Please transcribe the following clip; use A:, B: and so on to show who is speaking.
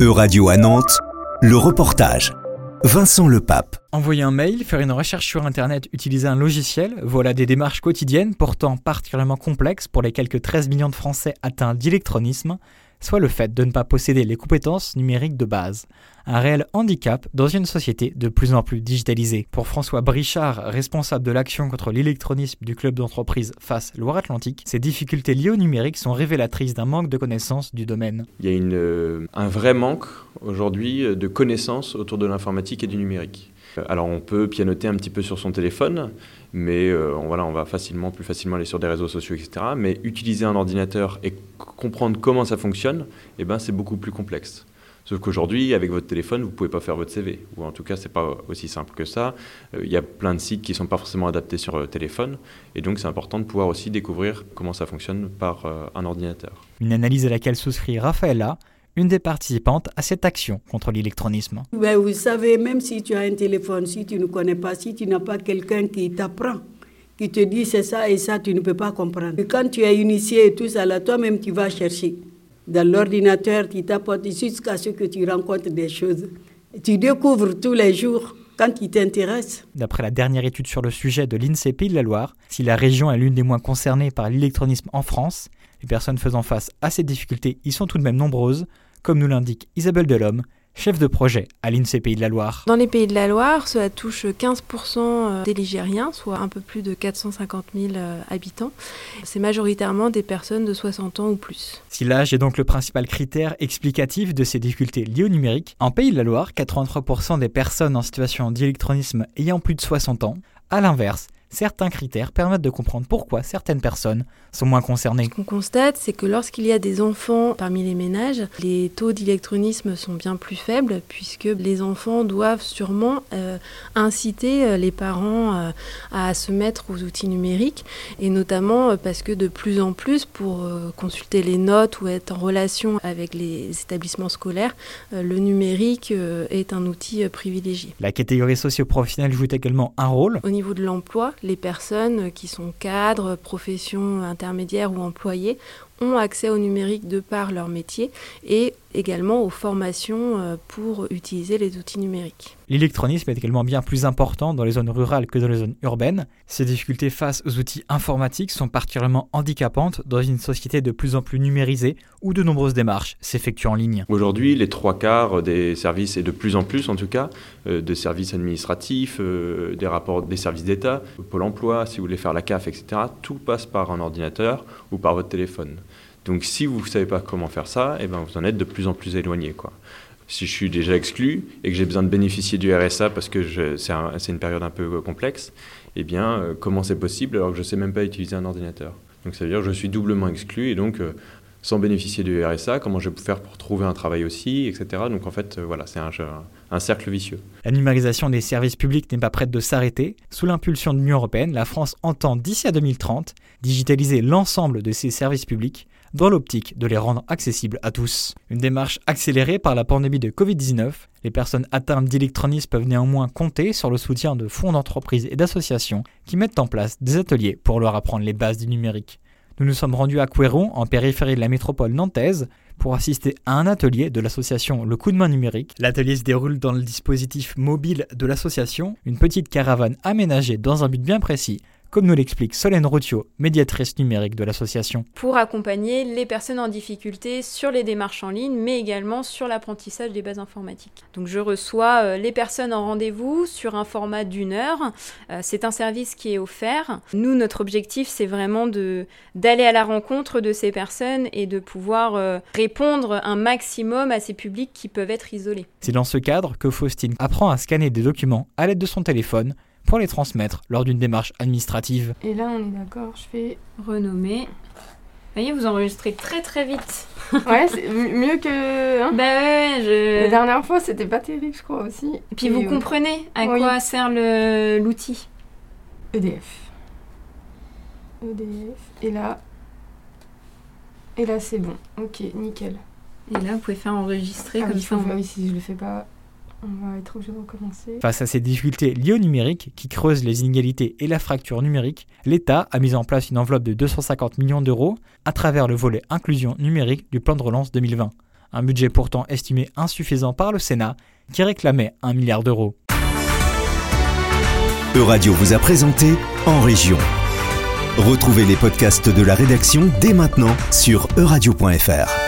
A: E-Radio à Nantes, le reportage. Vincent Lepape.
B: Envoyer un mail, faire une recherche sur Internet, utiliser un logiciel, voilà des démarches quotidiennes pourtant particulièrement complexes pour les quelques 13 millions de Français atteints d'électronisme soit le fait de ne pas posséder les compétences numériques de base. Un réel handicap dans une société de plus en plus digitalisée. Pour François Brichard, responsable de l'action contre l'électronisme du club d'entreprise Face Loire-Atlantique, ces difficultés liées au numérique sont révélatrices d'un manque de connaissances du domaine.
C: Il y a euh, un vrai manque aujourd'hui de connaissances autour de l'informatique et du numérique. Alors on peut pianoter un petit peu sur son téléphone, mais euh, voilà, on va facilement, plus facilement aller sur des réseaux sociaux, etc. Mais utiliser un ordinateur et comprendre comment ça fonctionne, eh ben, c'est beaucoup plus complexe. Sauf qu'aujourd'hui, avec votre téléphone, vous ne pouvez pas faire votre CV. Ou en tout cas, ce n'est pas aussi simple que ça. Euh, il y a plein de sites qui ne sont pas forcément adaptés sur euh, téléphone. Et donc, c'est important de pouvoir aussi découvrir comment ça fonctionne par un ordinateur.
B: Une analyse à laquelle souscrit Raphaëla, une des participantes à cette action contre l'électronisme.
D: Ben, vous savez, même si tu as un téléphone, si tu ne connais pas, si tu n'as pas quelqu'un qui t'apprend, qui te dit c'est ça et ça, tu ne peux pas comprendre. Et quand tu es initié et tout ça, là, toi-même, tu vas chercher. Dans l'ordinateur, tu tapotes jusqu'à ce que tu rencontres des choses. Tu découvres tous les jours quand il t'intéresse.
B: D'après la dernière étude sur le sujet de l'INSEE Pays de la Loire, si la région est l'une des moins concernées par l'électronisme en France, les personnes faisant face à ces difficultés y sont tout de même nombreuses, comme nous l'indique Isabelle Delhomme, chef de projet à l'INSEE Pays de la Loire.
E: Dans les Pays de la Loire, cela touche 15% euh, des Ligériens, soit un peu plus de 450 000 euh, habitants. C'est majoritairement des personnes de 60 ans ou plus.
B: Si l'âge est donc le principal critère explicatif de ces difficultés liées au numérique, en Pays de la Loire, 83% des personnes en situation d'électronisme ayant plus de 60 ans. À l'inverse, certains critères permettent de comprendre pourquoi certaines personnes sont moins concernées.
E: Ce qu'on constate, c'est que lorsqu'il y a des enfants parmi les ménages, les taux d'électronisme sont bien plus faibles puisque les enfants doivent sûrement euh, inciter euh, les parents euh, à se mettre aux outils numériques et notamment parce que de plus en plus pour consulter les notes ou être en relation avec les établissements scolaires, le numérique est un outil privilégié.
B: La catégorie socio-professionnelle joue également un rôle.
E: Au niveau de l'emploi, les personnes qui sont cadres, professions intermédiaires ou employés ont accès au numérique de par leur métier et également aux formations euh, pour utiliser les outils numériques.
B: L'électronisme est également bien plus important dans les zones rurales que dans les zones urbaines. Ces difficultés face aux outils informatiques sont particulièrement handicapantes dans une société de plus en plus numérisée où de nombreuses démarches s'effectuent en ligne.
C: Aujourd'hui, les trois quarts des services, et de plus en plus en tout cas, euh, des services administratifs, euh, des rapports des services d'État, Pôle emploi, si vous voulez faire la CAF, etc., tout passe par un ordinateur ou par votre téléphone. Donc si vous ne savez pas comment faire ça, eh ben, vous en êtes de plus en plus éloigné. Si je suis déjà exclu et que j'ai besoin de bénéficier du RSA parce que c'est une période un peu euh, complexe, eh bien, euh, comment c'est possible alors que je ne sais même pas utiliser un ordinateur? Donc ça veut dire que je suis doublement exclu et donc euh, sans bénéficier du RSA, comment je vais faire pour trouver un travail aussi, etc. Donc en fait, voilà, c'est un, un, cercle vicieux.
B: La numérisation des services publics n'est pas prête de s'arrêter. Sous l'impulsion de l'Union européenne, la France entend d'ici à 2030 digitaliser l'ensemble de ses services publics dans l'optique de les rendre accessibles à tous. Une démarche accélérée par la pandémie de Covid-19, les personnes atteintes d'électronisme peuvent néanmoins compter sur le soutien de fonds d'entreprises et d'associations qui mettent en place des ateliers pour leur apprendre les bases du numérique. Nous nous sommes rendus à Couéron, en périphérie de la métropole nantaise, pour assister à un atelier de l'association Le Coup de main numérique. L'atelier se déroule dans le dispositif mobile de l'association, une petite caravane aménagée dans un but bien précis comme nous l'explique Solène Routio, médiatrice numérique de l'association.
F: Pour accompagner les personnes en difficulté sur les démarches en ligne, mais également sur l'apprentissage des bases informatiques. Donc je reçois euh, les personnes en rendez-vous sur un format d'une heure. Euh, c'est un service qui est offert. Nous, notre objectif, c'est vraiment d'aller à la rencontre de ces personnes et de pouvoir euh, répondre un maximum à ces publics qui peuvent être isolés.
B: C'est dans ce cadre que Faustine apprend à scanner des documents à l'aide de son téléphone pour les transmettre lors d'une démarche administrative.
G: Et là, on est d'accord, je fais
F: renommer. Vous voyez, vous enregistrez très très vite.
G: ouais, c'est mieux que.
F: Hein bah ouais, je...
G: La dernière fois, c'était pas terrible, je crois aussi.
F: Et puis vous comprenez à quoi sert l'outil
G: EDF. EDF. Et là. Et là, c'est bon. Ok, nickel.
F: Et là, vous pouvez faire enregistrer ah comme ça.
G: Oui, si je le fais pas on va être obligé de recommencer.
B: Face à ces difficultés liées au numérique, qui creusent les inégalités et la fracture numérique, l'État a mis en place une enveloppe de 250 millions d'euros à travers le volet inclusion numérique du plan de relance 2020. Un budget pourtant estimé insuffisant par le Sénat, qui réclamait 1 milliard d'euros.
A: Euradio vous a présenté En Région. Retrouvez les podcasts de la rédaction dès maintenant sur euradio.fr.